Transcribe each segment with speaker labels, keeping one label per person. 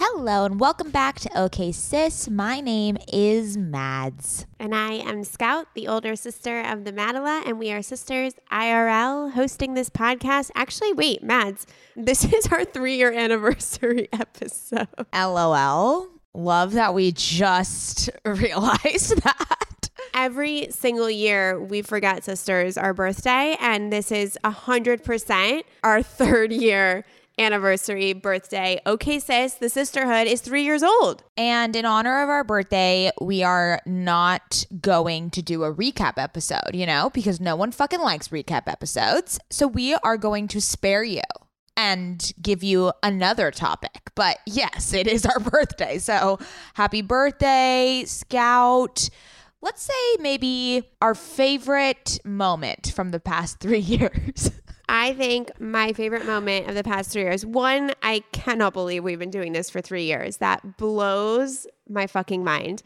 Speaker 1: Hello and welcome back to OK Sis. My name is Mads.
Speaker 2: And I am Scout, the older sister of the Madela, and we are sisters IRL hosting this podcast. Actually, wait, Mads, this is our three year anniversary episode.
Speaker 1: LOL. Love that we just realized that.
Speaker 2: Every single year, we forget sisters our birthday, and this is 100% our third year anniversary birthday. Okay, sis, the sisterhood is three years old.
Speaker 1: And in honor of our birthday, we are not going to do a recap episode, you know, because no one fucking likes recap episodes. So we are going to spare you and give you another topic. But yes, it is our birthday. So happy birthday, Scout. Let's say maybe our favorite moment from the past three years.
Speaker 2: I think my favorite moment of the past three years, one, I cannot believe we've been doing this for three years. That blows my fucking mind.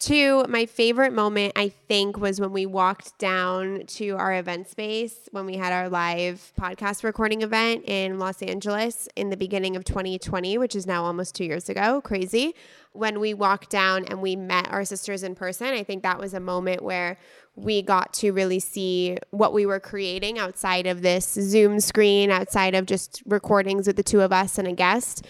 Speaker 2: Two, my favorite moment, I think, was when we walked down to our event space when we had our live podcast recording event in Los Angeles in the beginning of 2020, which is now almost two years ago. Crazy. When we walked down and we met our sisters in person, I think that was a moment where we got to really see what we were creating outside of this Zoom screen, outside of just recordings with the two of us and a guest.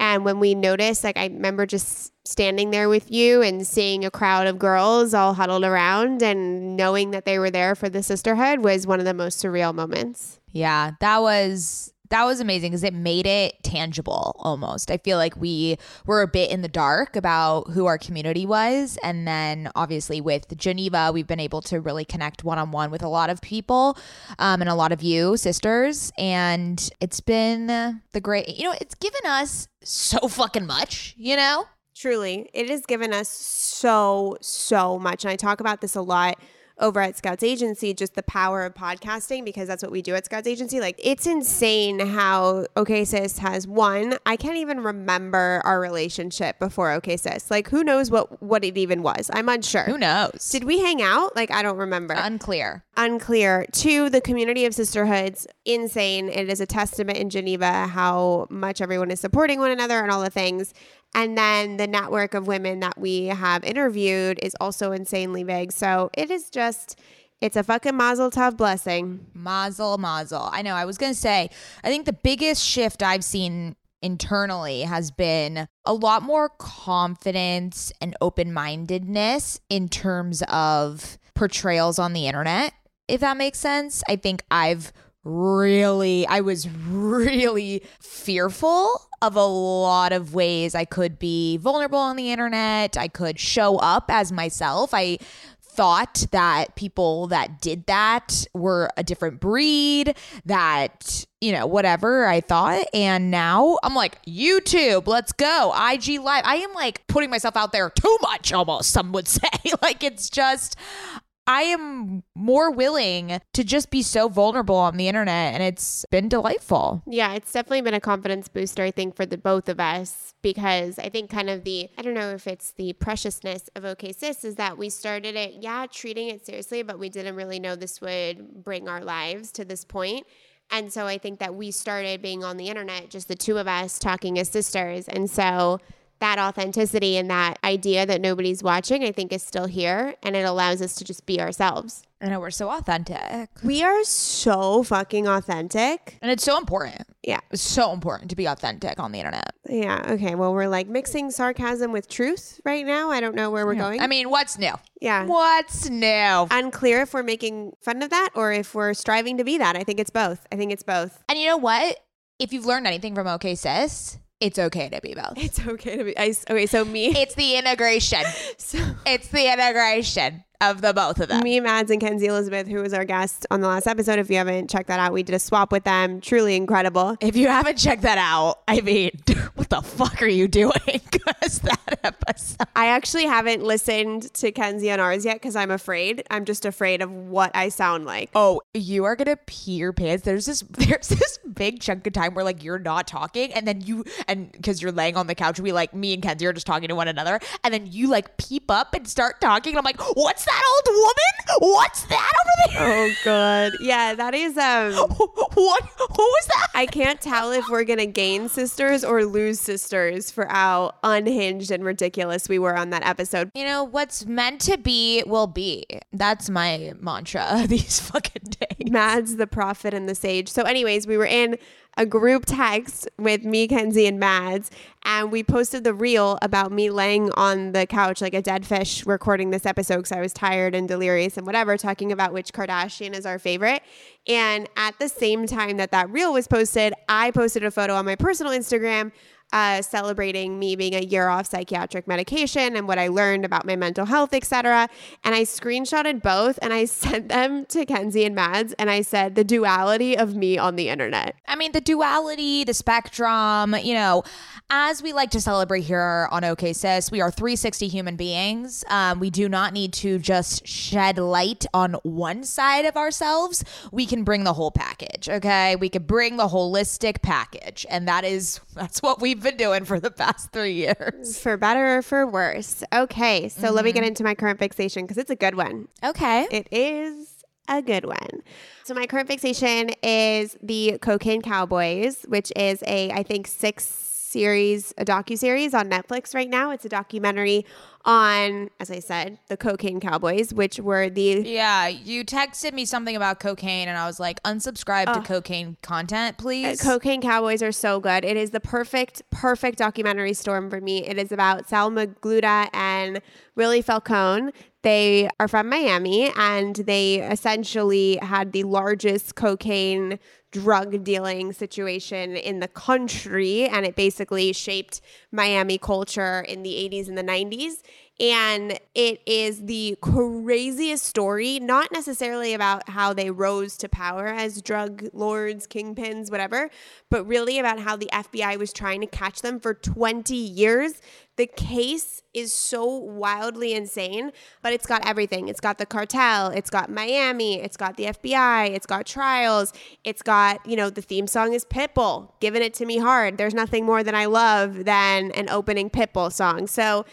Speaker 2: And when we noticed, like, I remember just standing there with you and seeing a crowd of girls all huddled around and knowing that they were there for the sisterhood was one of the most surreal moments.
Speaker 1: Yeah, that was that was amazing because it made it tangible almost. I feel like we were a bit in the dark about who our community was. And then obviously with Geneva, we've been able to really connect one on one with a lot of people um, and a lot of you, sisters. And it's been the great, you know, it's given us so fucking much, you know?
Speaker 2: Truly, it has given us so, so much. And I talk about this a lot over at Scouts Agency, just the power of podcasting, because that's what we do at Scouts Agency. Like, it's insane how OK Sis has one. I can't even remember our relationship before OK Sis. Like, who knows what, what it even was? I'm unsure.
Speaker 1: Who knows?
Speaker 2: Did we hang out? Like, I don't remember.
Speaker 1: Unclear.
Speaker 2: Unclear. Two, the community of sisterhoods, insane. It is a testament in Geneva how much everyone is supporting one another and all the things. And then the network of women that we have interviewed is also insanely big. So it is just, it's a fucking mazel tov blessing.
Speaker 1: Mazel, mazel. I know. I was going to say, I think the biggest shift I've seen internally has been a lot more confidence and open mindedness in terms of portrayals on the internet, if that makes sense. I think I've really, I was really fearful of a lot of ways I could be vulnerable on the internet. I could show up as myself. I thought that people that did that were a different breed, that, you know, whatever I thought. And now I'm like, YouTube, let's go. IG Live. I am like putting myself out there too much almost, some would say. like it's just, I am more willing to just be so vulnerable on the internet and it's been delightful.
Speaker 2: Yeah, it's definitely been a confidence booster, I think, for the both of us because I think kind of the I don't know if it's the preciousness of OK Sis is that we started it, yeah, treating it seriously, but we didn't really know this would bring our lives to this point. And so I think that we started being on the internet, just the two of us talking as sisters. And so that authenticity and that idea that nobody's watching, I think is still here. And it allows us to just be ourselves.
Speaker 1: I know we're so authentic.
Speaker 2: We are so fucking authentic.
Speaker 1: And it's so important.
Speaker 2: Yeah.
Speaker 1: It's so important to be authentic on the internet.
Speaker 2: Yeah. Okay. Well, we're like mixing sarcasm with truth right now. I don't know where we're going.
Speaker 1: I mean, what's new?
Speaker 2: yeah.
Speaker 1: What's new?
Speaker 2: Unclear if we're making fun of that or if we're striving to be that. I think it's both. I think it's both.
Speaker 1: And you know what? If you've learned anything from OK Sis, it's okay to be both.
Speaker 2: It's okay to be. I, okay. So me.
Speaker 1: It's the integration.
Speaker 2: So
Speaker 1: It's the integration of the both of them.
Speaker 2: me, Mads, and Kenzie Elizabeth, who was our guest on the last episode. If you haven't checked that out, we did a swap with them. Truly incredible.
Speaker 1: If you haven't checked that out, I mean, what the fuck are you doing? Because that episode.
Speaker 2: I actually haven't listened to Kenzie on ours yet because I'm afraid. I'm just afraid of what I sound like.
Speaker 1: Oh, you are gonna pee your pants. There's this there's this big chunk of time where like you're not talking, and then you and because you're laying on the couch, we like me and Kenzie are just talking to one another, and then you like peep up and start talking. And I'm like, what's that old woman? What's that over there?
Speaker 2: Oh god. Yeah, that is um
Speaker 1: what? Who was that?
Speaker 2: I can't tell if we're gonna gain sisters or lose sisters for how unhinged and ridiculous we were on that episode.
Speaker 1: You know, what's meant to be will be. That's my mantra these fucking days.
Speaker 2: Mads, the prophet and the sage. So, anyways, we were in a group text with me, Kenzie, and Mads, and we posted the reel about me laying on the couch like a dead fish recording this episode because I was tired and delirious and whatever, talking about which Kardashian is our favorite. And at the same time that that reel was posted, I posted a photo on my personal Instagram uh, celebrating me being a year off psychiatric medication and what I learned about my mental health, etc. And I screenshotted both and I sent them to Kenzie and Mads and I said the duality of me on the internet.
Speaker 1: I mean, the duality, the spectrum, you know, as we like to celebrate here on OK Sis, we are 360 human beings. Um, we do not need to just shed light on one side of ourselves. We can bring the whole package, okay? We could bring the holistic package. And that is, that's what we've been doing for the past three years.
Speaker 2: For better or for worse. Okay, so let me get mm-hmm. into my current fixation because it's a good one.
Speaker 1: Okay.
Speaker 2: It is a good one. So my current fixation is the Cocaine Cowboys, which is a I think six series, a docu series on Netflix right now. It's a documentary on, as I said, the Cocaine Cowboys, which were the
Speaker 1: Yeah, you texted me something about cocaine, and I was like, unsubscribe to cocaine content, uh, please.
Speaker 2: Cocaine Cowboys are so good. It is the perfect, perfect documentary storm for me. It is about Sal Magluta and Willy Falcon. They are from Miami and they essentially had the largest cocaine drug dealing situation in the country. And it basically shaped Miami culture in the 80s and the 90s. And it is the craziest story, not necessarily about how they rose to power as drug lords, kingpins, whatever, but really about how the FBI was trying to catch them for 20 years. The case is so wildly insane, but it's got everything. It's got the cartel, it's got Miami, it's got the FBI, it's got trials, it's got, you know, the theme song is Pitbull, giving it to me hard. There's nothing more than I love than an opening Pitbull song. So,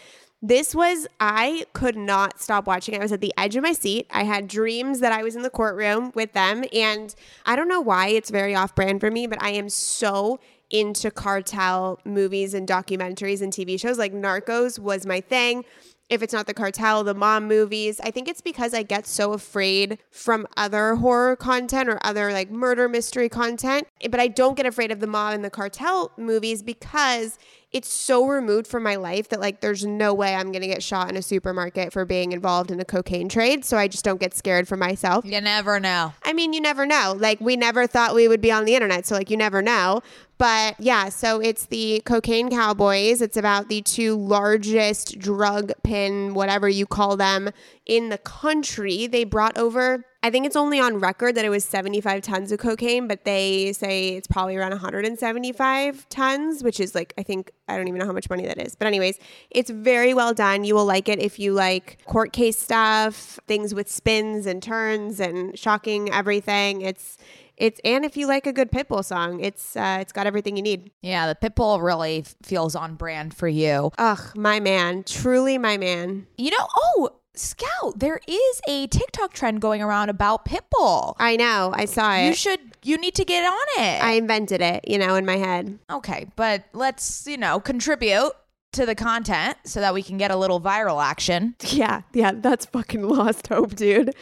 Speaker 2: this was, I could not stop watching. I was at the edge of my seat. I had dreams that I was in the courtroom with them. And I don't know why it's very off brand for me, but I am so into cartel movies and documentaries and TV shows. Like Narcos was my thing. If it's not the cartel, the mom movies. I think it's because I get so afraid from other horror content or other like murder mystery content. But I don't get afraid of the mob and the cartel movies because it's so removed from my life that like there's no way I'm gonna get shot in a supermarket for being involved in a cocaine trade. So I just don't get scared for myself.
Speaker 1: you never know.
Speaker 2: I mean, you never know. Like we never thought we would be on the internet, so like you never know. But yeah, so it's the Cocaine Cowboys. It's about the two largest drug pin, whatever you call them, in the country. They brought over I think it's only on record that it was 75 tons of cocaine, but they say it's probably around 175 tons, which is like, I think, I don't even know how much money that is. But, anyways, it's very well done. You will like it if you like court case stuff, things with spins and turns and shocking everything. It's, it's and if you like a good Pitbull song, it's uh, it's got everything you need.
Speaker 1: Yeah, the Pitbull really f- feels on brand for you.
Speaker 2: Ugh, my man, truly my man.
Speaker 1: You know, oh, Scout, there is a TikTok trend going around about Pitbull.
Speaker 2: I know, I saw it.
Speaker 1: You should, you need to get on it.
Speaker 2: I invented it, you know, in my head.
Speaker 1: okay, but let's, you know, contribute to the content so that we can get a little viral action.
Speaker 2: Yeah, yeah, that's fucking lost hope, dude.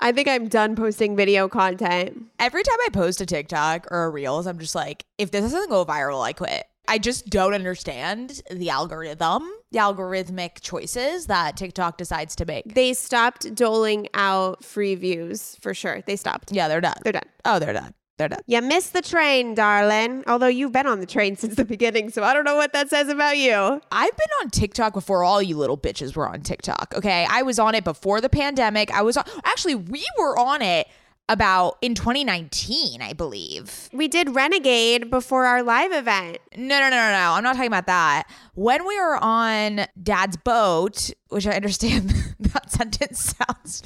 Speaker 2: I think I'm done posting video content.
Speaker 1: Every time I post a TikTok or a Reels, I'm just like, if this doesn't go viral, I quit. I just don't understand the algorithm, the algorithmic choices that TikTok decides to make.
Speaker 2: They stopped doling out free views for sure. They stopped.
Speaker 1: Yeah, they're done.
Speaker 2: They're done.
Speaker 1: Oh, they're done. They're done.
Speaker 2: You missed the train, darling. Although you've been on the train since the beginning, so I don't know what that says about you.
Speaker 1: I've been on TikTok before all you little bitches were on TikTok. Okay. I was on it before the pandemic. I was on, actually, we were on it about in 2019, I believe.
Speaker 2: We did Renegade before our live event.
Speaker 1: No, no, no, no, no. I'm not talking about that. When we were on Dad's boat, which I understand that sentence sounds.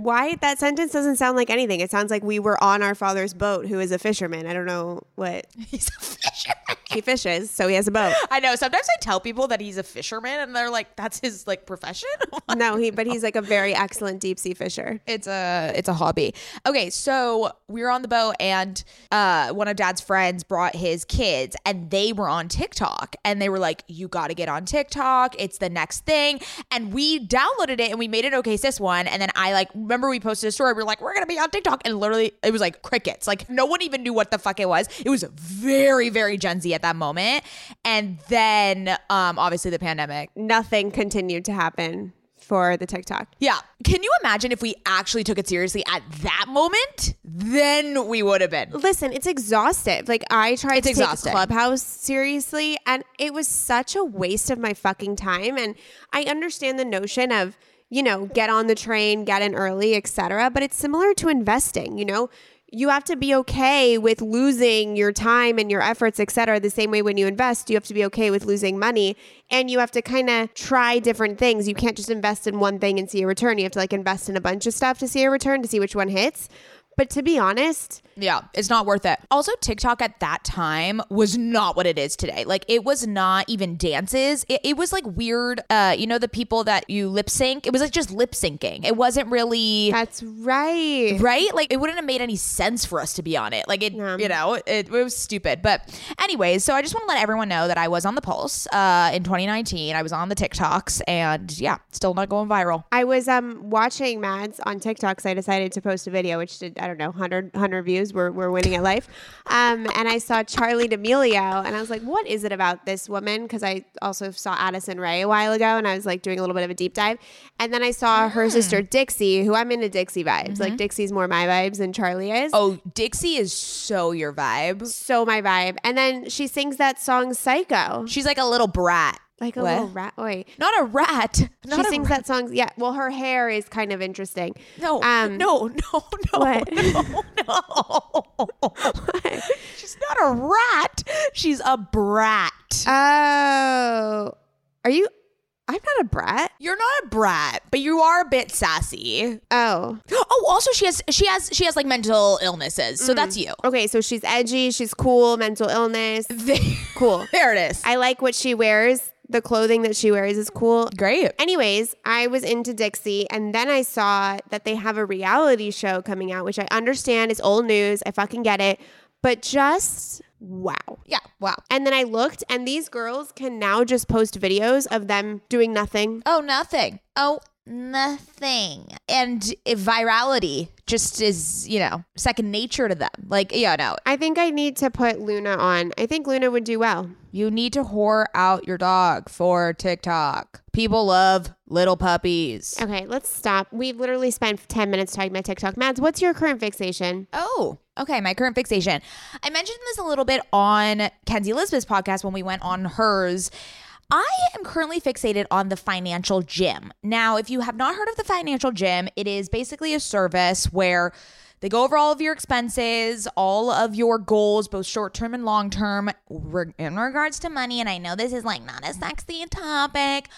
Speaker 2: Why that sentence doesn't sound like anything. It sounds like we were on our father's boat, who is a fisherman. I don't know what
Speaker 1: He's a fisherman.
Speaker 2: he fishes, so he has a boat.
Speaker 1: I know. Sometimes I tell people that he's a fisherman, and they're like, "That's his like profession."
Speaker 2: No, he but he's like a very excellent deep sea fisher.
Speaker 1: it's a it's a hobby. Okay, so we were on the boat and uh one of dad's friends brought his kids and they were on TikTok and they were like, You gotta get on TikTok, it's the next thing. And we downloaded it and we made an okay sis one. And then I like remember we posted a story, we were like, We're gonna be on TikTok. And literally it was like crickets. Like no one even knew what the fuck it was. It was very, very Gen Z at that moment. And then um obviously the pandemic
Speaker 2: Nothing continued to happen for the TikTok.
Speaker 1: Yeah. Can you imagine if we actually took it seriously at that moment? Then we would have been.
Speaker 2: Listen, it's exhaustive. Like I tried
Speaker 1: It's
Speaker 2: to
Speaker 1: exhausting.
Speaker 2: take Clubhouse seriously, and it was such a waste of my fucking time. And I understand the notion of you know get on the train, get in early, etc. But it's similar to investing. You know, you have to be okay with losing your time and your efforts, etc. The same way when you invest, you have to be okay with losing money, and you have to kind of try different things. You can't just invest in one thing and see a return. You have to like invest in a bunch of stuff to see a return to see which one hits. But to be honest,
Speaker 1: Yeah, it's not worth it. Also, TikTok at that time was not what it is today. Like, it was not even dances. It, it was like weird, uh, you know, the people that you lip sync. It was like just lip syncing. It wasn't really.
Speaker 2: that's right.
Speaker 1: Right? Like, it wouldn't have made any sense for us to be on it. Like, it,
Speaker 2: Yeah.
Speaker 1: you know, it, it was stupid. But, anyways, so I just want to let everyone know that I was on the Pulse uh, in 2019. I was on the TikToks, and yeah, still not going viral.
Speaker 2: I was um watching Mads on TikTok, so I decided to post a video, which did I don't know 100, 100 views. We're we're winning at life. Um, and I saw Charli D'Amelio, and I was like, what is it about this woman? Because I also saw Addison Rae a while ago, and I was like doing a little bit of a deep dive. And then I saw her sister Dixie, who I'm into Dixie vibes. Like Dixie's more my vibes than Charli is.
Speaker 1: Oh, Dixie is so your vibe.
Speaker 2: So my vibe. And then she sings that song Psycho.
Speaker 1: She's like a little brat.
Speaker 2: Like a
Speaker 1: What?
Speaker 2: little rat. Wait.
Speaker 1: Not a rat.
Speaker 2: She
Speaker 1: a
Speaker 2: sings
Speaker 1: rat.
Speaker 2: that song. Yeah. Well, her hair is kind of interesting.
Speaker 1: No,
Speaker 2: Um,
Speaker 1: no, no, no,
Speaker 2: What?
Speaker 1: no, no. She's not a rat. She's a brat.
Speaker 2: Oh, are you? I'm not a brat.
Speaker 1: You're not a brat, but you are a bit sassy.
Speaker 2: Oh,
Speaker 1: Oh, also she has she has she has like mental illnesses, so that's you.
Speaker 2: okay. So she's edgy. She's cool. Mental illness. Cool.
Speaker 1: there it is.
Speaker 2: I like what she wears. The clothing that she wears is cool.
Speaker 1: Great.
Speaker 2: Anyways, I was into Dixie, and then I saw that they have a reality show coming out, which I understand is old news. I fucking get it, but just wow.
Speaker 1: Yeah. Wow.
Speaker 2: And then I looked, and these girls can now just post videos of them doing nothing.
Speaker 1: Oh, nothing. Oh, nothing. And virality just is, you know, second nature to them. Like, yeah, no.
Speaker 2: I think I need to put Luna on. I think Luna would do well.
Speaker 1: You need to whore out your dog for TikTok. People love little puppies.
Speaker 2: Okay, let's stop. We've literally spent 10 minutes talking about TikTok. Mads, what's your current fixation?
Speaker 1: Oh, okay. My current fixation. I mentioned this a little bit on Kenzie Elizabeth's podcast when we went on hers. I am currently fixated on the financial gym. Now, if you have not heard of the financial gym, it is basically a service where they go over all of your expenses, all of your goals, both short term and long term, in regards to money. And I know this is like not a sexy topic,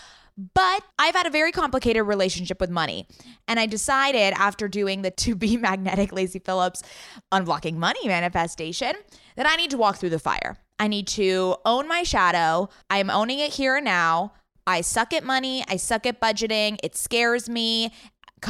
Speaker 1: but I've had a very complicated relationship with money. And I decided after doing the To Be Magnetic Lacy Phillips Unblocking Money manifestation that I need to walk through the fire. I need to own my shadow. I'm owning it here and now. I suck at money. I suck at budgeting. It scares me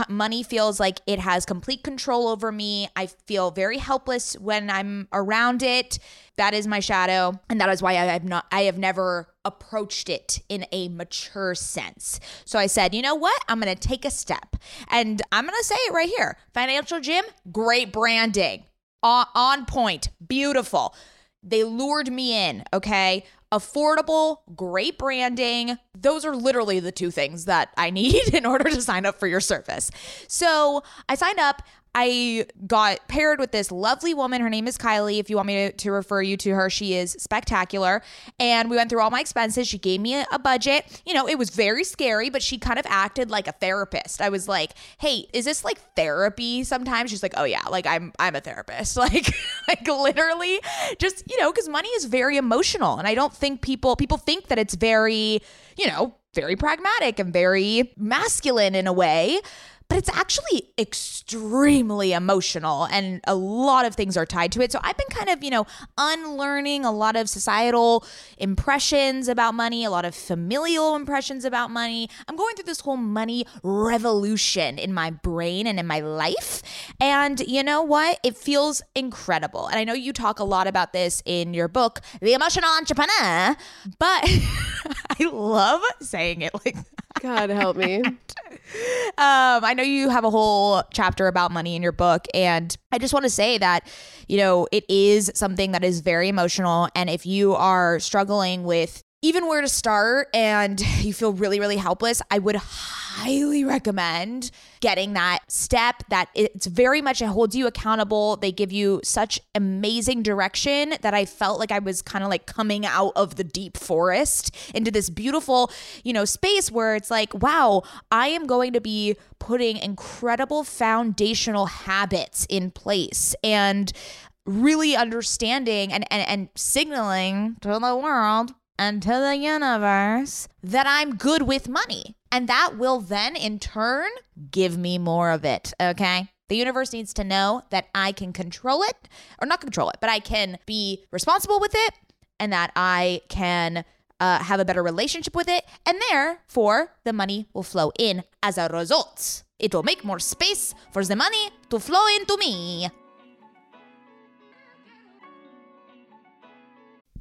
Speaker 1: money feels like it has complete control over me. I feel very helpless when I'm around it. That is my shadow, and that is why I have not I have never approached it in a mature sense. So I said, "You know what? I'm going to take a step." And I'm going to say it right here. Financial Gym, great branding. On, on point, beautiful. They lured me in, okay? affordable, great branding. Those are literally the two things that I need in order to sign up for your service. So I signed up. I got paired with this lovely woman. Her name is Kylie. If you want me to, to, refer you to her, she is spectacular. And we went through all my expenses. She gave me a, a, budget. You know, it was very scary, but she kind of acted like a therapist. I was like, "Hey, is this like therapy?" Sometimes she's like, "Oh yeah, like I'm I'm a therapist." Like like literally, just you know, because money is very emotional, and I don't think people people think that it's very you know very pragmatic and very masculine in a way but it's actually extremely emotional and a lot of things are tied to it. So I've been kind of, you know, unlearning a lot of societal impressions about money, a lot of familial impressions about money. I'm going through this whole money revolution in my brain and in my life. And you know what? It feels incredible. And I know you talk a lot about this in your book, The Emotional Entrepreneur, but I love saying it like
Speaker 3: God help me. um,
Speaker 1: I know you have a whole chapter about money in your book, and I just want to say that, you know, it is something that is very emotional. And if you are struggling with even where to start and you feel really, really helpless, I would highly recommend getting that step that it's very much it holds you accountable. They give you such amazing direction that I felt like I was kind of like coming out of the deep forest into this beautiful, you know, space where it's like, wow, I am going to be putting incredible foundational habits in place. And really understanding and, and, and signaling to the world to the universe that I'm good with money. And that will then, in turn, give me more of it. Okay. The universe needs to know that I can control it, or not control it, but I can be responsible with it and that I can uh, have a better relationship with it. And therefore, the money will flow in as a result. It will make more space for the money to flow into me.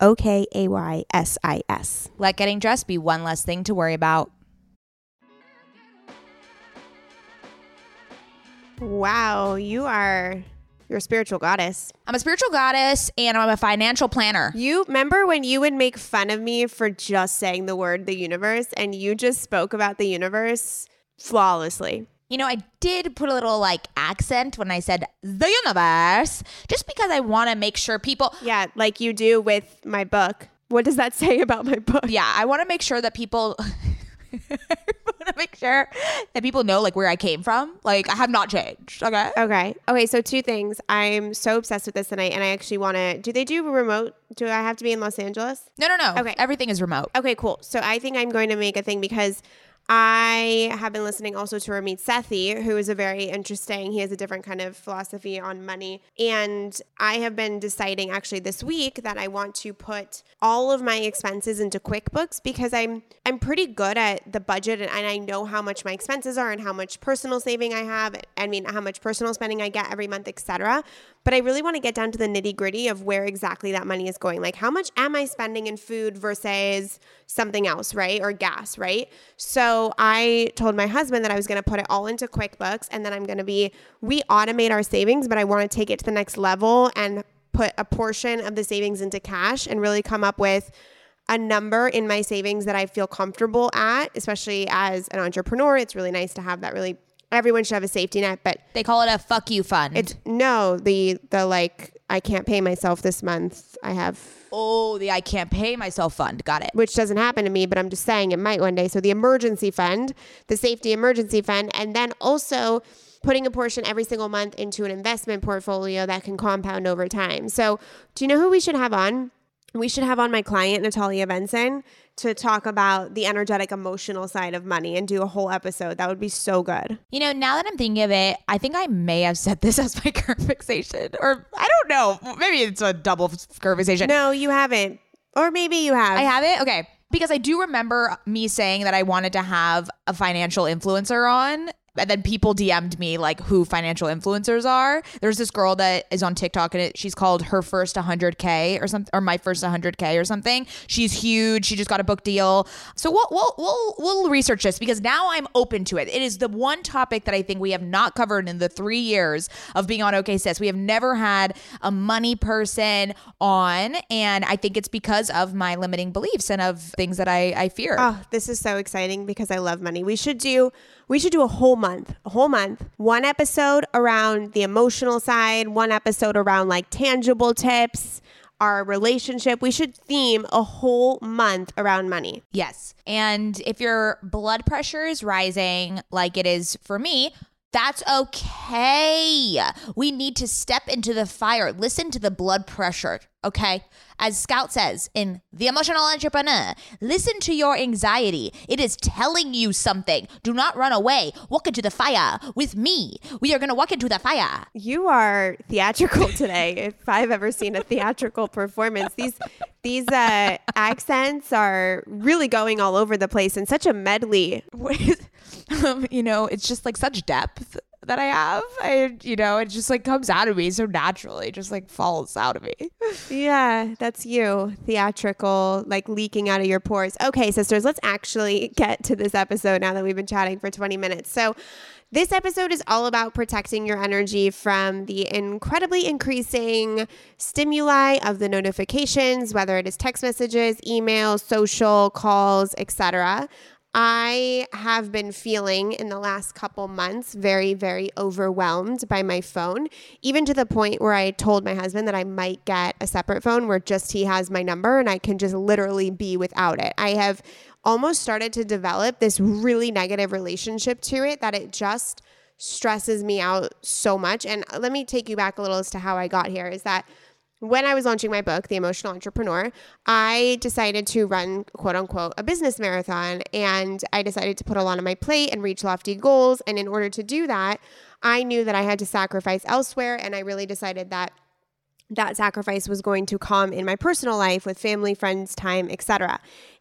Speaker 2: O K A Y S I S.
Speaker 1: Let getting dressed be one less thing to worry about.
Speaker 2: Wow, you are you're a spiritual goddess.
Speaker 1: I'm a spiritual goddess and I'm a financial planner.
Speaker 2: You remember when you would make fun of me for just saying the word the universe and you just spoke about the universe flawlessly.
Speaker 1: You know, I did put a little like accent when I said the universe, just because I want to make sure people.
Speaker 2: Yeah, like you do with my book. What does that say about my book?
Speaker 1: Yeah, I want to make sure that people. I want to make sure that people know like where I came from. Like I have not changed. Okay.
Speaker 2: Okay. Okay. So two things. I'm so obsessed with this tonight, and I actually want to. Do they do remote? Do I have to be in Los Angeles?
Speaker 1: No, no, no.
Speaker 2: Okay.
Speaker 1: Everything is remote.
Speaker 2: Okay. Cool. So I think I'm going to make a thing because I have been listening also to Ramit Sethi, who is a very interesting. He has a different kind of philosophy on money, and I have been deciding actually this week that I want to put all of my expenses into QuickBooks because I'm I'm pretty good at the budget and, and I know how much my expenses are and how much personal saving I have. I mean, how much personal spending I get every month, etc. But I really want to get down to the nitty gritty of where exactly that money is going. Like, how much am I spending in food versus something else, right? Or gas, right? So I told my husband that I was going to put it all into QuickBooks and then I'm going to be, we automate our savings, but I want to take it to the next level and put a portion of the savings into cash and really come up with a number in my savings that I feel comfortable at, especially as an entrepreneur. It's really nice to have that really everyone should have a safety net, but
Speaker 1: They call it a fuck you fund.
Speaker 2: it's no, the the like I can't pay myself this month. I have
Speaker 1: oh, the I can't pay myself fund. Got it.
Speaker 2: which doesn't happen to me, but I'm just saying it might one day. So the emergency fund, the safety emergency fund, and then also putting a portion every single month into an investment portfolio that can compound over time. So, do you know who we should have on? We should have on my client Natalia Benson to talk about the energetic emotional side of money and do a whole episode. That would be so good.
Speaker 1: You know, now that I'm thinking of it, I think I may have said this as my current fixation, or I don't know. Maybe it's a double curve fixation.
Speaker 2: No, you haven't. Or maybe you have.
Speaker 1: I have it. Okay. Because I do remember me saying that I wanted to have a financial influencer on. And then people DM'd me like who financial influencers are. There's this girl that is on TikTok and it, she's called her first 100k or something, or my first 100k or something. She's huge. She just got a book deal. So we'll we'll we'll, we'll research this because now I'm open to it. It is the one topic that I think we have not covered in the three years of being on OK Sis. We have never had a money person on, and I think it's because of my limiting beliefs and of things that I I fear.
Speaker 2: Oh, this is so exciting because I love money. We should do we should do a whole month, a whole month. One episode around the emotional side, one episode around like tangible tips, our relationship. We should theme a whole month around money.
Speaker 1: Yes. And if your blood pressure is rising like it is for me, that's okay. We need to step into the fire. Listen to the blood pressure, okay? As Scout says in The Emotional Entrepreneur, listen to your anxiety. It is telling you something. Do not run away. Walk into the fire with me. We are going to walk into the fire.
Speaker 2: You are theatrical today. if I've ever seen a theatrical performance, these these uh, accents are really going all over the place in such a medley.
Speaker 1: um, you know, it's just like such depth that I have. I, you know, it just like comes out of me so naturally, just like falls out of me.
Speaker 2: Yeah, that's you. Theatrical, like leaking out of your pores. Okay, sisters, let's actually get to this episode now that we've been chatting for 20 minutes. So, this episode is all about protecting your energy from the incredibly increasing stimuli of the notifications, whether it is text messages, emails, social calls, etc. I have been feeling in the last couple months very, very overwhelmed by my phone, even to the point where I told my husband that I might get a separate phone where just he has my number and I can just literally be without it. I have almost started to develop this really negative relationship to it that it just stresses me out so much. And let me take you back a little as to how I got here is that when I was launching my book, The Emotional Entrepreneur, I decided to run quote unquote a business marathon. And I decided to put a lot on my plate and reach lofty goals. And in order to do that, I knew that I had to sacrifice elsewhere. And I really decided that that sacrifice was going to come in my personal life with family, friends, time, etc.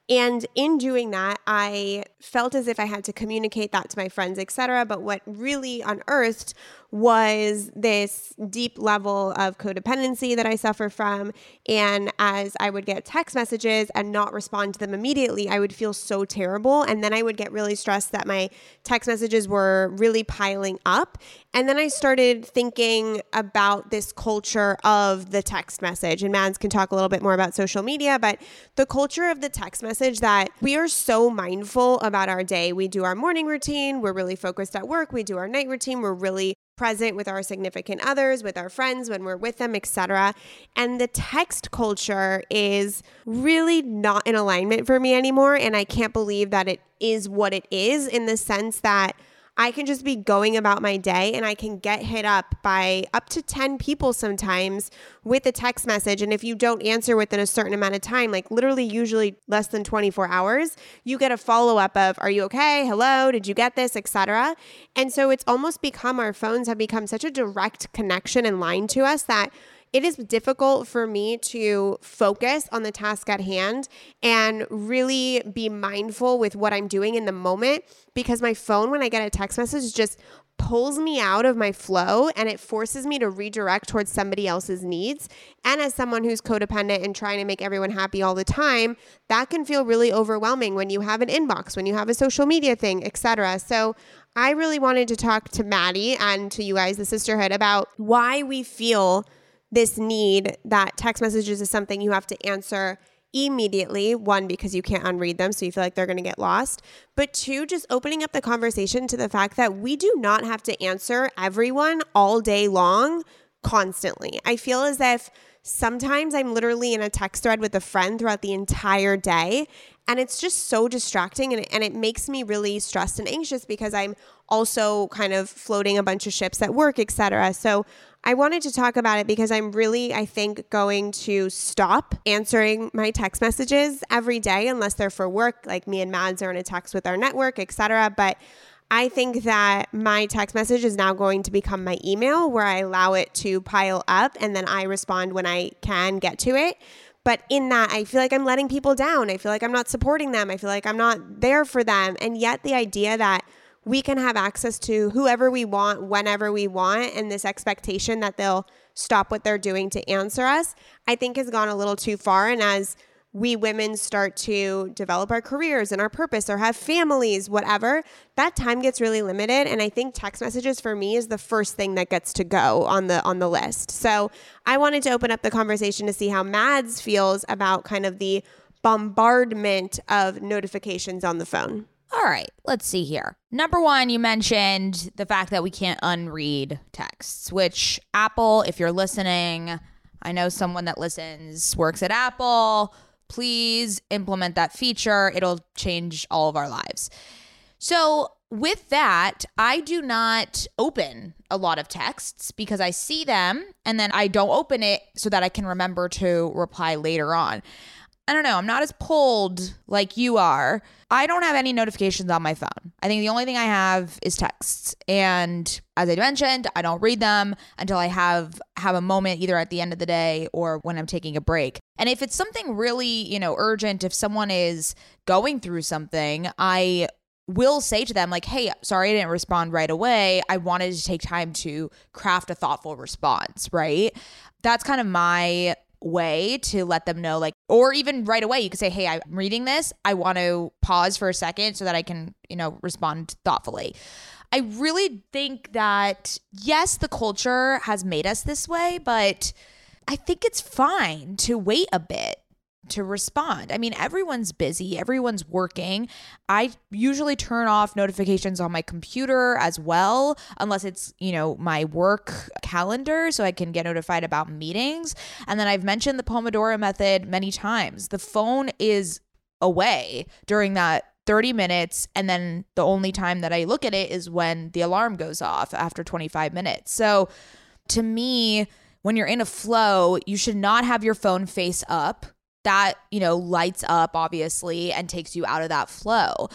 Speaker 2: And in doing that, I felt as if I had to communicate that to my friends, etc. But what really unearthed was this deep level of codependency that I suffer from. And as I would get text messages and not respond to them immediately, I would feel so terrible. And then I would get really stressed that my text messages were really piling up. And then I started thinking about this culture of the text message. And Mads can talk a little bit more about social media, but the culture of the text message that we are so mindful about our day. We do our morning routine, we're really focused at work, we do our night routine, we're really present with our significant others, with our friends when we're with them, etc. And the text culture is really not in alignment for me anymore and I can't believe that it is what it is in the sense that I can just be going about my day and I can get hit up by up to 10 people sometimes with a text message. And if you don't answer within a certain amount of time, like literally usually less than 24 hours, you get a follow up of, Are you okay? Hello, did you get this? etc. And so it's almost become our phones have become such a direct connection and line to us that it is difficult for me to focus on the task at hand and really be mindful with what I'm doing in the moment because my phone, when I get a text message, just pulls me out of my flow and it forces me to redirect towards somebody else's needs. And as someone who's codependent and trying to make everyone happy all the time, that can feel really overwhelming when you have an inbox, when you have a social media thing, etc. So I really wanted to talk to Maddie and to you guys, the sisterhood, about why we feel this need that text messages is something you have to answer immediately. One, because you can't unread them, so you feel like they're going to get lost. But two, just opening up the conversation to the fact that we do not have to answer everyone all day long constantly. I feel as if sometimes I'm literally in a text thread with a friend throughout the entire day. And it's just so distracting and it, and it makes me really stressed and anxious because I'm also kind of floating a bunch of ships at work, etc. So I wanted to talk about it because I'm really, I think, going to stop answering my text messages every day unless they're for work, like me and Mads are in a text with our network, etc. But I think that my text message is now going to become my email where I allow it to pile up and then I respond when I can get to it. But in that, I feel like I'm letting people down. I feel like I'm not supporting them. I feel like I'm not there for them. And yet, the idea that we can have access to whoever we want whenever we want and this expectation that they'll stop what they're doing to answer us i think has gone a little too far and as we women start to develop our careers and our purpose or have families whatever that time gets really limited and i think text messages for me is the first thing that gets to go on the on the list so i wanted to open up the conversation to see how mads feels about kind of the bombardment of notifications on the phone
Speaker 1: All right, let's see here. Number one, you mentioned the fact that we can't unread texts, which Apple, if you're listening, I know someone that listens works at Apple. Please implement that feature. It'll change all of our lives. So, with that, I do not open a lot of texts because I see them and then I don't open it so that I can remember to reply later on. I don't know. I'm not as pulled like you are. I don't have any notifications on my phone. I think the only thing I have is texts. And as I mentioned, I don't read them until I have have a moment either at the end of the day or when I'm taking a break. And if it's something really, you know, urgent, if someone is going through something, I will say to them like, "Hey, sorry I didn't respond right away. I wanted to take time to craft a thoughtful response," right? That's kind of my way to let them know like or even right away you could say hey i'm reading this. I want to pause for a second so that i can you know respond thoughtfully. I really think that yes the culture has made us this way but i think it's fine to wait a bit to respond. I mean, everyone's busy, everyone's working. I usually turn off notifications on my computer as well, unless it's, you know, my work calendar so I can get notified about meetings. And then I've mentioned the Pomodoro method many times. The phone is away during that 30 minutes and then the only time that I look at it is when the alarm goes off after 25 minutes. So to me, when you're in a flow, you should not have your phone face up that, you know, lights up obviously and takes you out of that flow.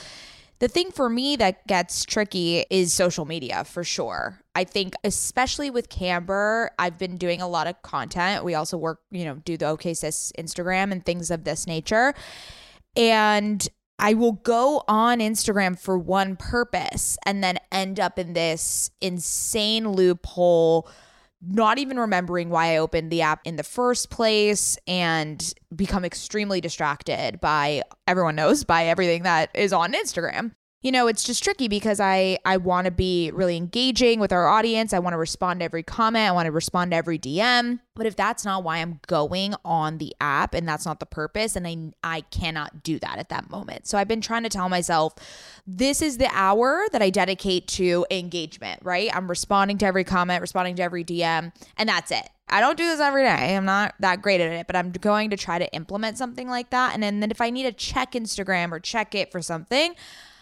Speaker 1: The thing for me that gets tricky is social media for sure. I think especially with Camber, I've been doing a lot of content. We also work, you know, do the OK Sis Instagram and things of this nature. And I will go on Instagram for one purpose and then end up in this insane loophole not even remembering why I opened the app in the first place and become extremely distracted by everyone knows by everything that is on Instagram you know it's just tricky because i i want to be really engaging with our audience. I want to respond to every comment. I want to respond to every dm but if that's not why i'm going on the app and that's not the purpose and i i cannot do that at that moment. So i've been trying to tell myself this is the hour that i dedicate to engagement right? I'm responding to every comment responding to every dm and that's it. I don't do this every day. I'm not that great at it, but I'm going to try to implement something like that. And then, then if I need to check Instagram or check it for something,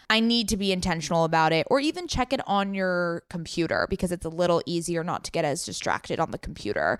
Speaker 1: I need to be intentional about it, or even check it on your computer because it's a little easier not to get as distracted on the computer.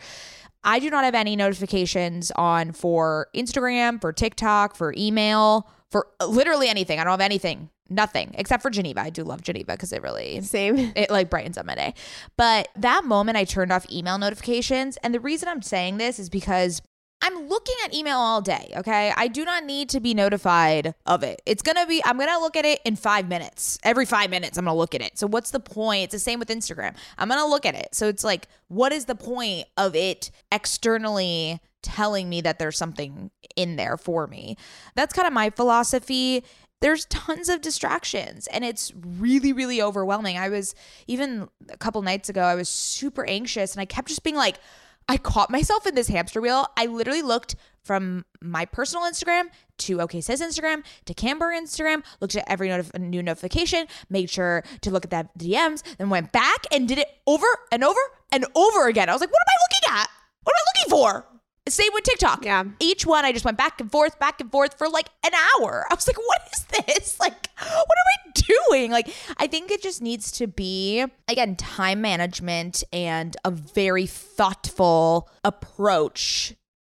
Speaker 1: I do not have any notifications on for Instagram, for TikTok, for email, for literally anything. I don't have anything, nothing except for Geneva. I do love Geneva because it really
Speaker 2: Same.
Speaker 1: it like brightens up my day. But that moment I turned off email notifications. And the reason I'm saying this is because I'm looking at email all day, okay? I do not need to be notified of it. It's gonna be, I'm gonna look at it in five minutes. Every five minutes, I'm gonna look at it. So, what's the point? It's the same with Instagram. I'm gonna look at it. So, it's like, what is the point of it externally telling me that there's something in there for me? That's kind of my philosophy there's tons of distractions and it's really really overwhelming i was even a couple nights ago i was super anxious and i kept just being like I caught myself in this hamster wheel. I literally looked from my personal Instagram to OK Sis Instagram to Camber Instagram, looked at every notif- new notification, made sure to look at that DMs, then went back and did it over and over and over again. I was like, what am I looking at? What am I looking for? Same with TikTok.
Speaker 2: Yeah.
Speaker 1: Each one I just went back and forth, back and forth for like an hour. I was like, what is this? Like, what am I doing? Like, I think it just needs to be, again, time management and a very thoughtful approach,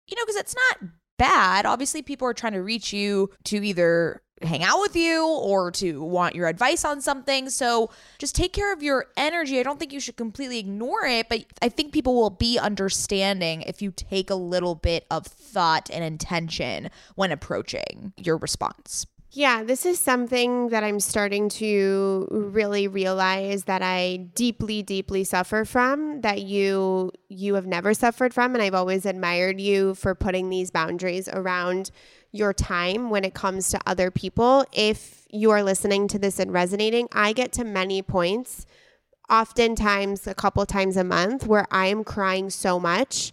Speaker 1: you know, because it's not bad. Obviously, people are trying to reach you to either hang out with you or to want your advice on something. So just take care of your energy. I don't think you should completely ignore it, but I think people will be understanding if you take a little bit of thought and intention when approaching your response.
Speaker 2: Yeah, this is something that I'm starting to really realize that I deeply deeply suffer from that you you have never suffered from and I've always admired you for putting these boundaries around your time when it comes to other people. If you are listening to this and resonating, I get to many points, oftentimes a couple times a month, where I am crying so much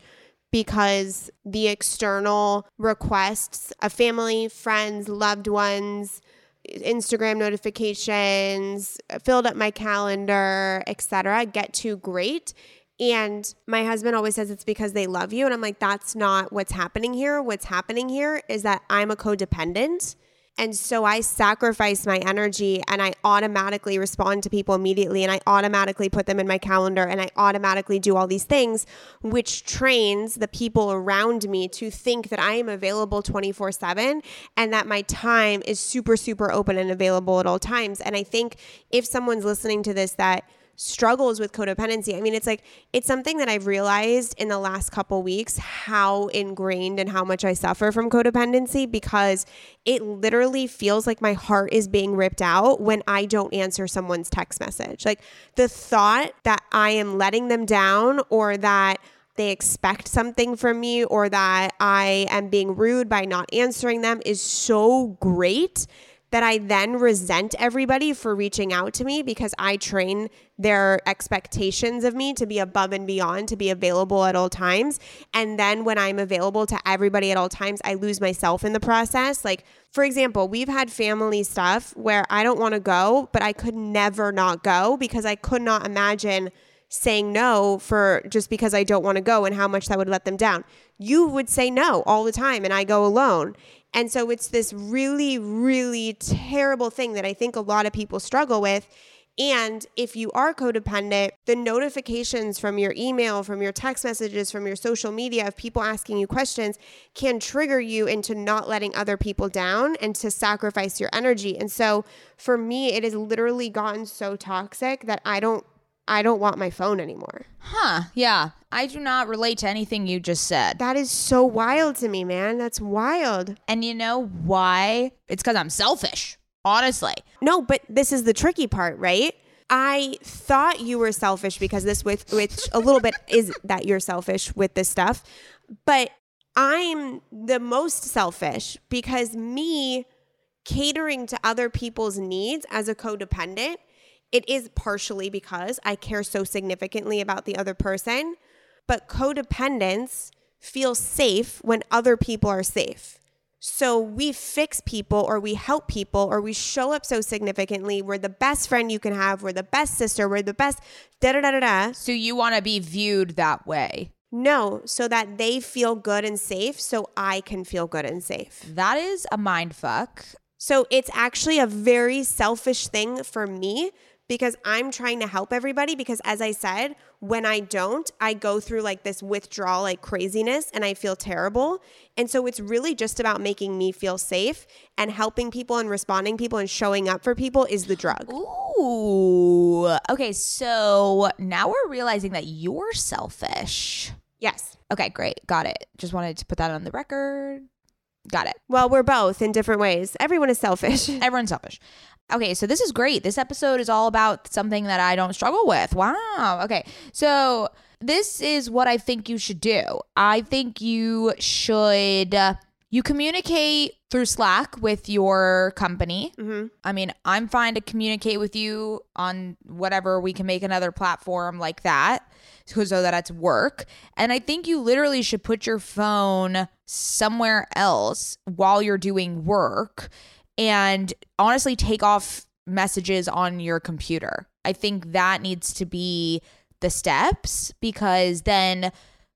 Speaker 2: because the external requests of family, friends, loved ones, Instagram notifications, filled up my calendar, etc., get too great and my husband always says it's because they love you. And I'm like, that's not what's happening here. What's happening here is that I'm a codependent. And so I sacrifice my energy and I automatically respond to people immediately and I automatically put them in my calendar and I automatically do all these things, which trains the people around me to think that I am available 24 7 and that my time is super, super open and available at all times. And I think if someone's listening to this that struggles with codependency. I mean, it's like it's something that I've realized in the last couple weeks how ingrained and how much I suffer from codependency because it literally feels like my heart is being ripped out when I don't answer someone's text message. Like the thought that I am letting them down or that they expect something from me or that I am being rude by not answering them is so great that I then resent everybody for reaching out to me because I train their expectations of me to be above and beyond, to be available at all times. And then when I'm available to everybody at all times, I lose myself in the process. Like, for example, we've had family stuff where I don't want to go, but I could never not go because I could not imagine saying no for just because I don't want to go and how much that would let them down. You would say no all the time and I go alone. And so it's this really, really terrible thing that I think a lot of people struggle with And if you are codependent, the notifications from your email, from your text messages, from your social media of people asking you questions can trigger you into not letting other people down and to sacrifice your energy. And so for me, it has literally gotten so toxic that I don't I don't want my phone anymore.
Speaker 1: Huh. Yeah. I do not relate to anything you just said.
Speaker 2: That is so wild to me, man. That's wild.
Speaker 1: And you know why? It's because I'm selfish, honestly.
Speaker 2: No, but this is the tricky part, right? I thought you were selfish because this with which a little bit is that you're selfish with this stuff. But I'm the most selfish because me catering to other people's needs as a codependent, it is partially because I care so significantly about the other person, but codependence feels safe when other people are safe. So we fix people or we help people or we show up so significantly. We're the best friend you can have. We're the best sister. We're the best da da da da da.
Speaker 1: So you want to be viewed that way.
Speaker 2: No, so that they feel good and safe so I can feel good and safe.
Speaker 1: That is a mind fuck.
Speaker 2: So it's actually a very selfish thing for me because I'm trying to help everybody. Because as I said, when I don't, I go through like this withdrawal, like craziness, and I feel terrible. And so it's really just about making me feel safe and helping people and responding people and showing up for people is the drug.
Speaker 1: Ooh. Okay, so now we're realizing that you're selfish.
Speaker 2: Yes.
Speaker 1: Okay, great. Got it. Just wanted to put that on the record. Got it.
Speaker 2: Well, we're both in different ways. Everyone is selfish.
Speaker 1: Everyone's selfish. Okay, so this is great. This episode is all about something that I don't struggle with. Wow. Okay, so this is what I think you should do. I think you should. Uh, you communicate through Slack with your company.
Speaker 2: Mm-hmm.
Speaker 1: I mean, I'm fine to communicate with you on whatever we can make another platform like that so that it's work. And I think you literally should put your phone somewhere else while you're doing work and honestly take off messages on your computer. I think that needs to be the steps because then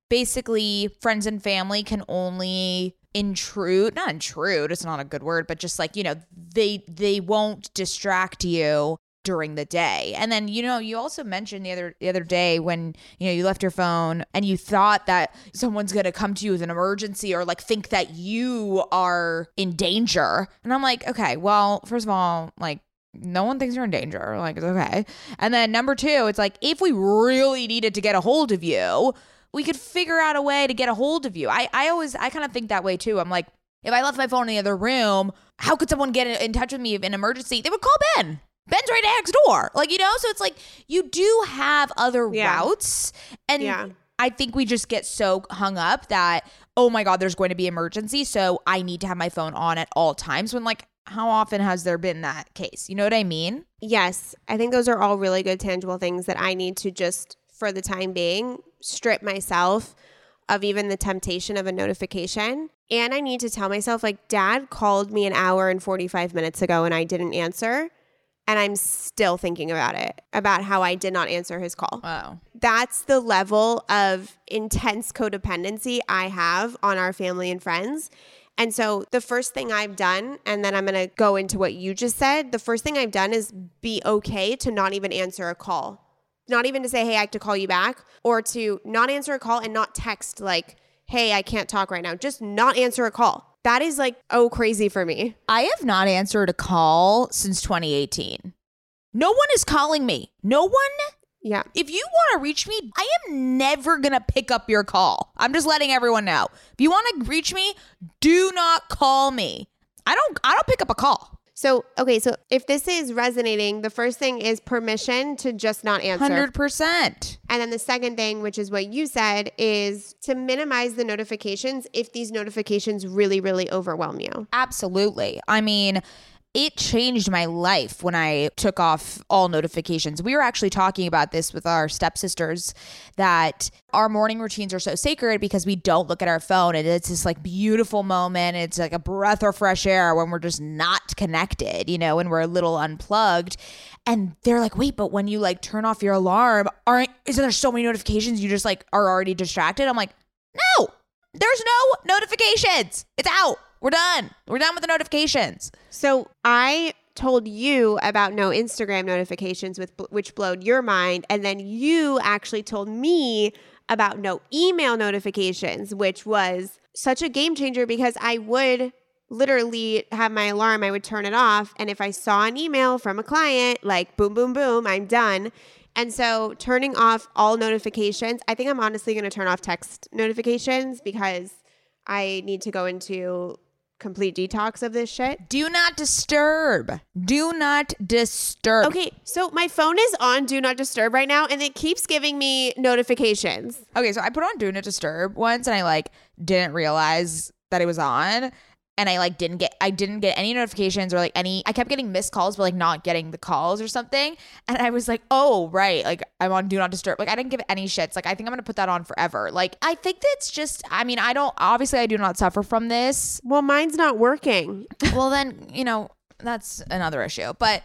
Speaker 1: basically friends and family can only intrude not intrude it's not a good word but just like you know they they won't distract you during the day and then you know you also mentioned the other the other day when you know you left your phone and you thought that someone's going to come to you with an emergency or like think that you are in danger and i'm like okay well first of all like no one thinks you're in danger like it's okay and then number two it's like if we really needed to get a hold of you we could figure out a way to get a hold of you. I, I always, I kind of think that way too. I'm like, if I left my phone in the other room, how could someone get in touch with me in an emergency? They would call Ben. Ben's right next door. Like, you know, so it's like you do have other
Speaker 2: Yeah.
Speaker 1: routes. And
Speaker 2: Yeah.
Speaker 1: I think we just get so hung up that, oh my God, there's going to be emergency. So I need to have my phone on at all times when like, how often has there been that case? You know what I mean?
Speaker 2: Yes, I think those are all really good tangible things that I need to just, for the time being, strip myself of even the temptation of a notification. And I need to tell myself, like, dad called me an hour and 45 minutes ago and I didn't answer. And I'm still thinking about it, about how I did not answer his call.
Speaker 1: Wow.
Speaker 2: That's the level of intense codependency I have on our family and friends. And so the first thing I've done, and then I'm going to go into what you just said, the first thing I've done is be okay to not even answer a call. Not even to say, hey, I have to call you back, or to not answer a call and not text, like, hey, I can't talk right now. Just not answer a call. That is like, oh, crazy for me.
Speaker 1: I have not answered a call since 2018. No one is calling me. No one.
Speaker 2: Yeah.
Speaker 1: If you want to reach me, I am never going to pick up your call. I'm just letting everyone know. If you want to reach me, do not call me. I don't I don't pick up a call.
Speaker 2: So, okay, so if this is resonating, the first thing is permission to just not answer.
Speaker 1: 100%.
Speaker 2: And then the second thing, which is what you said, is to minimize the notifications if these notifications really, really overwhelm you.
Speaker 1: Absolutely. I mean, it changed my life when I took off all notifications. We were actually talking about this with our stepsisters that our morning routines are so sacred because we don't look at our phone and it's this like beautiful moment. It's like a breath of fresh air when we're just not connected, you know, when we're a little unplugged. And they're like, wait, but when you like turn off your alarm, aren't isn't there so many notifications you just like are already distracted? I'm like, no, there's no notifications. It's out. We're done. We're done with the notifications.
Speaker 2: So I told you about no Instagram notifications with which blowed your mind and then you actually told me about no email notifications which was such a game changer because I would literally have my alarm I would turn it off and if I saw an email from a client like boom boom boom I'm done and so turning off all notifications I think I'm honestly going to turn off text notifications because I need to go into complete detox of this shit.
Speaker 1: Do not disturb. Do not disturb.
Speaker 2: Okay, so my phone is on do not disturb right now and it keeps giving me notifications.
Speaker 1: Okay, so I put on do not disturb once and I like didn't realize that it was on and I like didn't get I didn't get any notifications or like any I kept getting missed calls but like not getting the calls or something. And I was like oh right like I'm on do not disturb. Like I didn't give any shits. Like I think I'm gonna put that on forever. Like I think that's just I mean I don't obviously I do not suffer from this.
Speaker 2: Well, mine's not working.
Speaker 1: well then you know that's another issue. But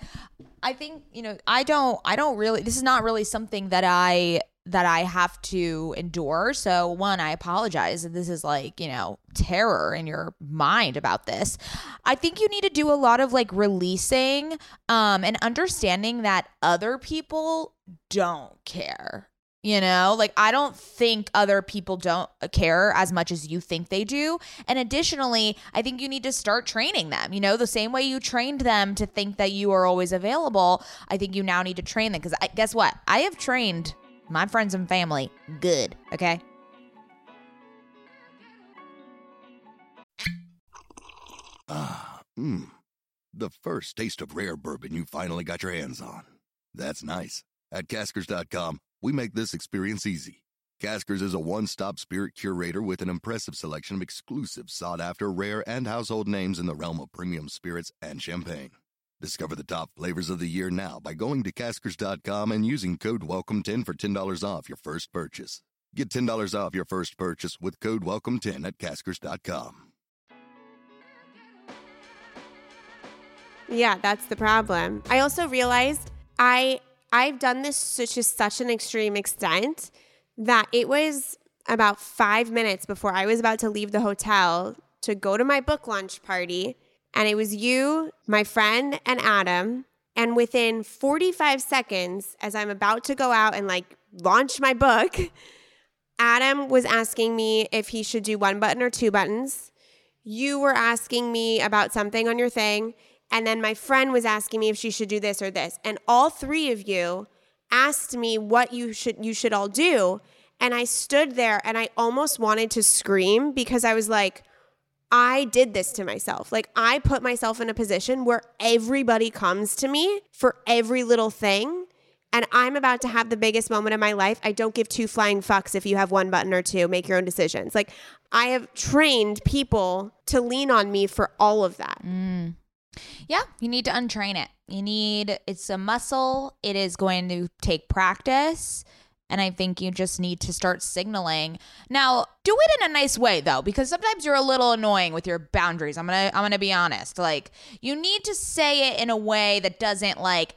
Speaker 1: I think you know I don't I don't really this is not really something that I that I have to endure. So, one, I apologize if this is like, you know, terror in your mind about this. I think you need to do a lot of like releasing um, and understanding that other people don't care. You know, like I don't think other people don't care as much as you think they do. And additionally, I think you need to start training them. You know, the same way you trained them to think that you are always available, I think you now need to train them. Because guess what? I have trained my friends and family good, okay?
Speaker 4: Ah, mmm. The first taste of rare bourbon you finally got your hands on. That's nice. At caskers.com, we make this experience easy. Caskers is a one stop spirit curator with an impressive selection of exclusive, sought after, rare, and household names in the realm of premium spirits and champagne. Discover the top flavors of the year now by going to caskers.com and using code WELCOME10 for $10 off your first purchase. Get $10 off your first purchase with code WELCOME10 at caskers.com.
Speaker 2: Yeah, that's the problem. I also realized I I've done this to such an extreme extent that it was about 5 minutes before I was about to leave the hotel to go to my book launch party and it was you, my friend, and Adam. And within 45 seconds, as I'm about to go out and like launch my book, Adam was asking me if he should do one button or two buttons. You were asking me about something on your thing. And then my friend was asking me if she should do this or this. And all three of you asked me what you should you should all do. And I stood there and I almost wanted to scream because I was like, I did this to myself. Like, I put myself in a position where everybody comes to me for every little thing. And I'm about to have the biggest moment of my life. I don't give two flying fucks if you have one button or two. Make your own decisions. Like, I have trained people to lean on me for all of that.
Speaker 1: Mm. Yeah, you need to untrain it. You need, it's a muscle, it is going to take practice. And I think you just need to start signaling. Now, do it in a nice way though, because sometimes you're a little annoying with your boundaries. I'm going to I'm to be honest. Like, you need to say it in a way that doesn't like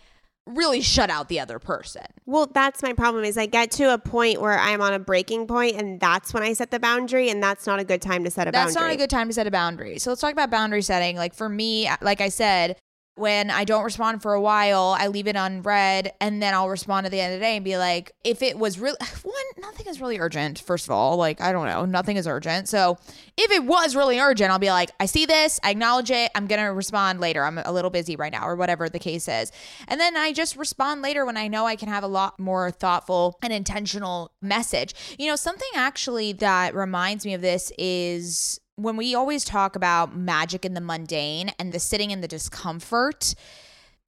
Speaker 1: really shut out the other person.
Speaker 2: Well, that's my problem is I get to a point where I'm on a breaking point and that's when I set the boundary and that's not a good time to set a
Speaker 1: that's
Speaker 2: boundary.
Speaker 1: That's not a good time to set a boundary. So let's talk about boundary setting. Like for me, like I said, when I don't respond for a while, I leave it unread and then I'll respond at the end of the day and be like, if it was really one, nothing is really urgent, first of all. Like, I don't know, nothing is urgent. So if it was really urgent, I'll be like, I see this, I acknowledge it, I'm gonna respond later. I'm a little busy right now, or whatever the case is. And then I just respond later when I know I can have a lot more thoughtful and intentional message. You know, something actually that reminds me of this is when we always talk about magic in the mundane and the sitting in the discomfort,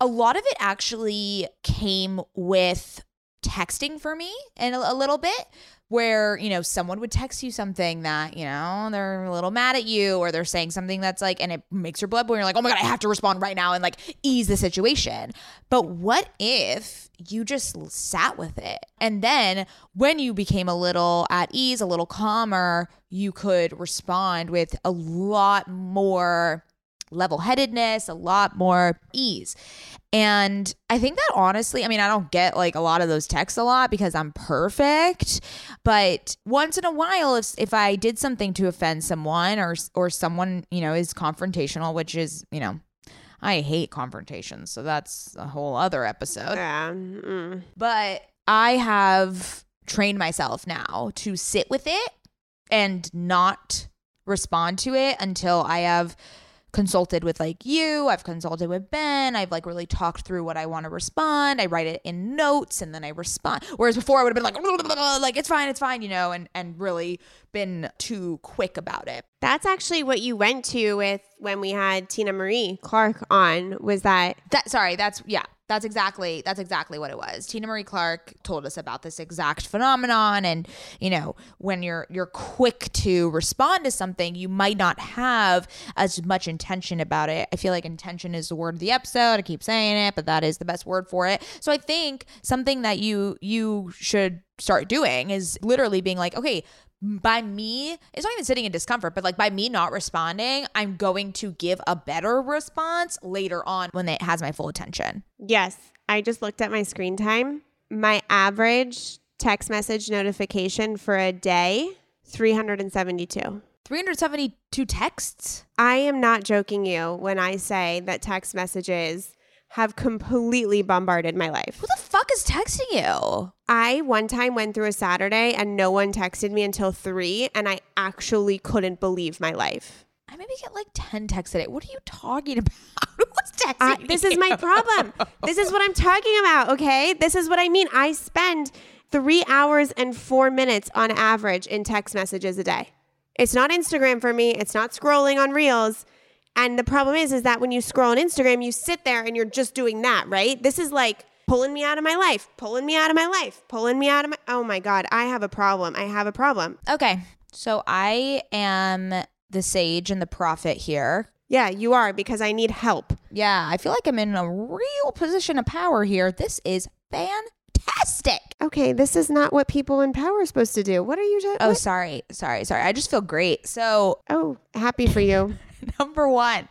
Speaker 1: a lot of it actually came with texting for me and a, a little bit where you know someone would text you something that you know they're a little mad at you or they're saying something that's like and it makes your blood boil. You're like oh my god i have to respond right now and like ease the situation. But what if you just sat with it? And then when you became a little at ease a little calmer you could respond with a lot more level headedness, a lot more ease. And I think that honestly, I mean, I don't get like a lot of those texts a lot because I'm perfect, but once in a while if if I did something to offend someone or or someone, you know, is confrontational, which is, you know, I hate confrontations, so that's a whole other episode.
Speaker 2: Yeah. mm.
Speaker 1: But I have trained myself now to sit with it and not respond to it until I have consulted with like you, I've consulted with Ben, I've like really talked through what I want to respond. I write it in notes and then I respond. Whereas before I would have been like like it's fine, it's fine, you know, and and really been too quick about it.
Speaker 2: That's actually what you went to with when we had Tina Marie Clark on. Was that
Speaker 1: That sorry, that's yeah, that's exactly that's exactly what it was. Tina Marie Clark told us about this exact phenomenon and you know, when you're you're quick to respond to something, you might not have as much intention about it. I feel like intention is the word of the episode. I keep saying it, but that is the best word for it. So I think something that you you should start doing is literally being like, okay, by me, it's not even sitting in discomfort, but like by me not responding, I'm going to give a better response later on when it has my full attention.
Speaker 2: Yes, I just looked at my screen time. My average text message notification for a day 372.
Speaker 1: 372 texts?
Speaker 2: I am not joking you when I say that text messages have completely bombarded my life.
Speaker 1: Who the fuck is texting you?
Speaker 2: I one time went through a Saturday and no one texted me until 3 and I actually couldn't believe my life.
Speaker 1: I maybe get like 10 texts a day. What are you talking about? Who's texting
Speaker 2: this is my
Speaker 1: you?
Speaker 2: problem. this is what I'm talking about, okay? This is what I mean. I spend 3 hours and 4 minutes on average in text messages a day. It's not Instagram for me. It's not scrolling on Reels. And the problem is is that when you scroll on Instagram, you sit there and you're just doing that, right? This is like pulling me out of my life, pulling me out of my life, pulling me out of my Oh my god, I have a problem. I have a problem.
Speaker 1: Okay. So I am the sage and the prophet here.
Speaker 2: Yeah, you are because I need help.
Speaker 1: Yeah, I feel like I'm in a real position of power here. This is fantastic.
Speaker 2: Okay, this is not what people in power are supposed to do. What are you doing?
Speaker 1: Oh, sorry. Sorry. Sorry. I just feel great. So,
Speaker 2: oh, happy for you.
Speaker 1: number one,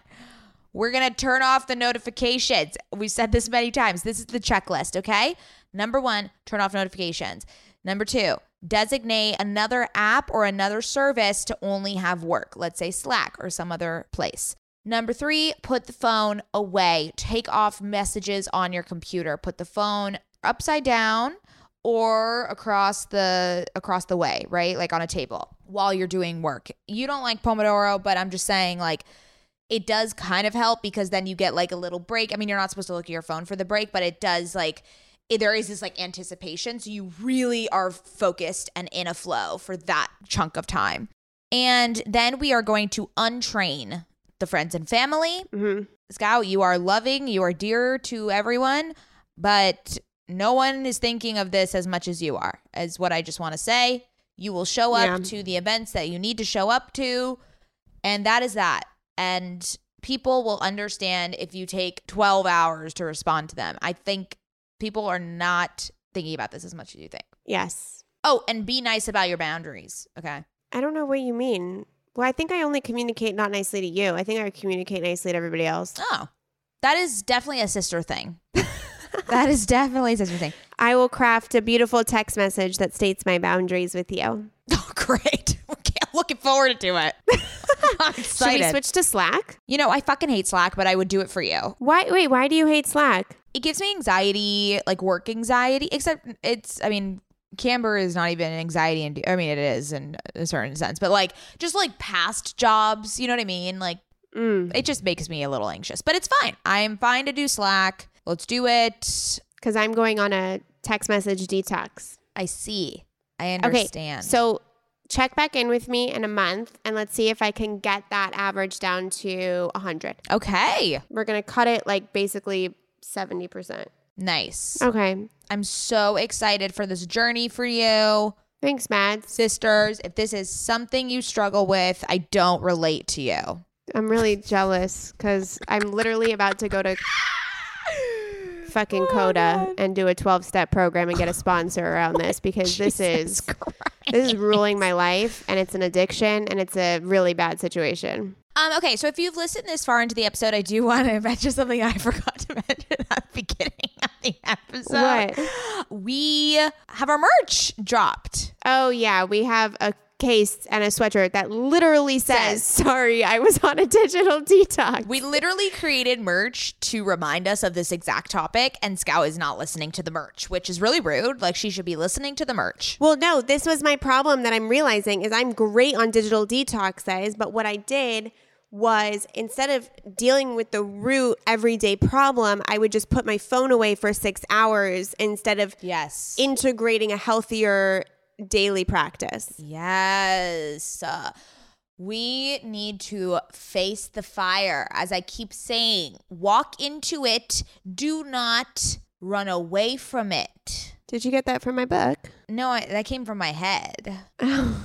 Speaker 1: we're going to turn off the notifications. We've said this many times. This is the checklist, okay? Number one, turn off notifications. Number two, designate another app or another service to only have work, let's say Slack or some other place. Number three, put the phone away. Take off messages on your computer. Put the phone upside down or across the across the way, right? Like on a table while you're doing work. You don't like Pomodoro, but I'm just saying like it does kind of help because then you get like a little break. I mean, you're not supposed to look at your phone for the break, but it does like it, there is this like anticipation, so you really are focused and in a flow for that chunk of time. And then we are going to untrain the friends and family.
Speaker 2: Mm-hmm.
Speaker 1: Scout, you are loving, you are dear to everyone, but no one is thinking of this as much as you are, as what I just want to say. You will show up
Speaker 2: Yeah.
Speaker 1: to the events that you need to show up to, and that is that. And people will understand if you take 12 hours to respond to them. I think people are not thinking about this as much as you think.
Speaker 2: Yes.
Speaker 1: Oh, and be nice about your boundaries. Okay.
Speaker 2: I don't know what you mean. Well, I think I only communicate not nicely to you. I think I communicate nicely to everybody else.
Speaker 1: Oh, that is definitely a sister thing. that is definitely a thing.
Speaker 2: I will craft a beautiful text message that states my boundaries with you.
Speaker 1: Oh, great. Looking forward to it. I'm
Speaker 2: Should we switch to Slack?
Speaker 1: You know, I fucking hate Slack, but I would do it for you.
Speaker 2: Why? Wait, why do you hate Slack?
Speaker 1: It gives me anxiety, like work anxiety, except it's, I mean, Camber is not even anxiety. And I mean, it is in a certain sense, but like just like past jobs, you know what I mean? Like
Speaker 2: Mm.
Speaker 1: it just makes me a little anxious, but it's fine. I am fine to do Slack. Let's do it.
Speaker 2: Because I'm going on a text message detox.
Speaker 1: I see. I understand.
Speaker 2: Okay, so check back in with me in a month and let's see if I can get that average down to 100.
Speaker 1: okay.
Speaker 2: We're going to cut it like basically 70%.
Speaker 1: Nice.
Speaker 2: Okay.
Speaker 1: I'm so excited for this journey for you.
Speaker 2: Thanks, Mads.
Speaker 1: Sisters, if this is something you struggle with, I don't relate to you.
Speaker 2: I'm really jealous because I'm literally about to go to fucking Coda and do a 12 step program and get a sponsor around this because this is this is ruling my life and it's an addiction and it's a really bad situation.
Speaker 1: Um, okay, so if you've listened this far into the episode, I do want to mention something I forgot to mention at the beginning of the episode.
Speaker 2: What?
Speaker 1: We have our merch dropped.
Speaker 2: Oh yeah, we have a case and a sweatshirt that literally says, "Sorry, I was on a digital detox."
Speaker 1: We literally created merch to remind us of this exact topic, and Scout is not listening to the merch, which is really rude. Like she should be listening to the merch.
Speaker 2: Well, no, this was my problem that I'm realizing is I'm great on digital detoxes, but what I did was instead of dealing with the root everyday problem, I would just put my phone away for 6 hours instead of
Speaker 1: Yes.
Speaker 2: integrating a healthier daily practice.
Speaker 1: Yes. Uh, we need to face the fire. As I keep saying, walk into it. Do not run away from it.
Speaker 2: Did you get that from my book?
Speaker 1: No, I, that came from my head.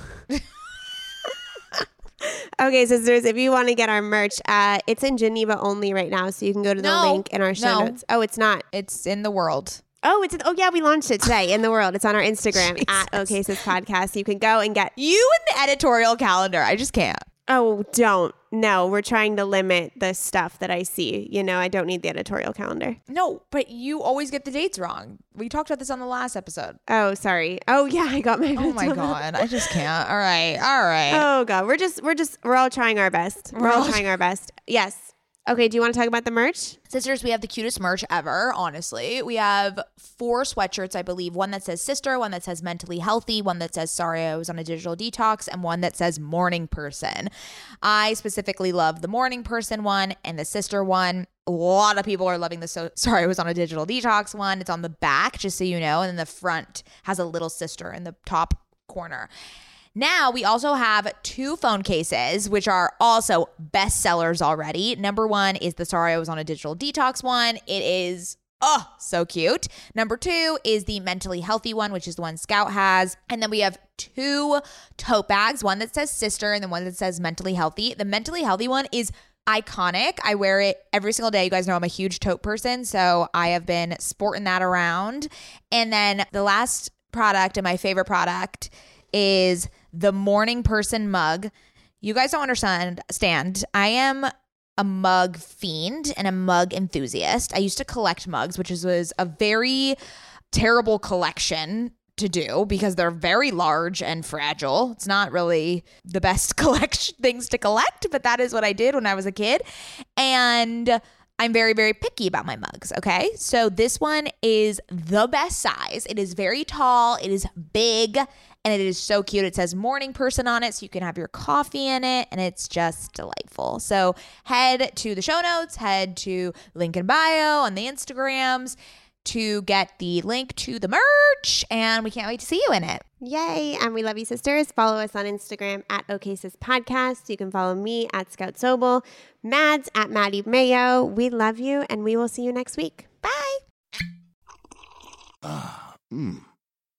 Speaker 2: Okay, sisters, if you want to get our merch, uh, it's in Geneva only right now, so you can go to the
Speaker 1: No,
Speaker 2: link in our show
Speaker 1: no.
Speaker 2: notes. Oh, it's not.
Speaker 1: It's in the world.
Speaker 2: Oh, it's oh yeah, we launched it today in the world. It's on our Instagram at OK Sis Podcast. You can go and get.
Speaker 1: You in the editorial calendar. I just can't.
Speaker 2: Oh, don't. No, we're trying to limit the stuff that I see. You know, I don't need the editorial calendar.
Speaker 1: No, but you always get the dates wrong. We talked about this on the last episode.
Speaker 2: Oh, sorry. Oh yeah, I got my.
Speaker 1: Oh my god, I just can't. All right, all right.
Speaker 2: Oh god, we're just we're just we're all trying our best. We're, all
Speaker 1: all
Speaker 2: trying our best. Yes. Okay. Do you want to talk about the merch?
Speaker 1: Sisters, we have the cutest merch ever, honestly. We have four sweatshirts, I believe. One that says sister, one that says mentally healthy, one that says sorry I was on a digital detox, and one that says morning person. I specifically love the morning person one and the sister one. A lot of people are loving the so sorry I was on a digital detox one. It's on the back, just so you know, and then the front has a little sister in the top corner. Now we also have two phone cases, which are also bestsellers already. Number one is the Sorry I Was on a Digital Detox one. It is oh so cute. Number two is the mentally healthy one, which is the one Scout has. And then we have two tote bags, one that says sister and the one that says mentally healthy. The mentally healthy one is iconic. I wear it every single day. You guys know I'm a huge tote person, so I have been sporting that around. And then the last product and my favorite product is the morning person mug. You guys don't understand. Stand. I am a mug fiend and a mug enthusiast. I used to collect mugs, which was a very terrible collection to do because they're very large and fragile. It's not really the best collection things to collect, but that is what I did when I was a kid. And I'm very, very picky about my mugs. Okay. So this one is the best size. It is very tall, it is big, and it is so cute. It says morning person on it, so you can have your coffee in it, and it's just delightful. So head to the show notes, head to link in bio on the Instagrams to get the link to the merch, and we can't wait to see you in it.
Speaker 2: Yay! And we love you, sisters. Follow us on Instagram at OKSIS Podcast. You can follow me at Scout Sobel, Mads at Maddie Mayo. We love you, and we will see you next week. Bye.
Speaker 4: Ah, mmm.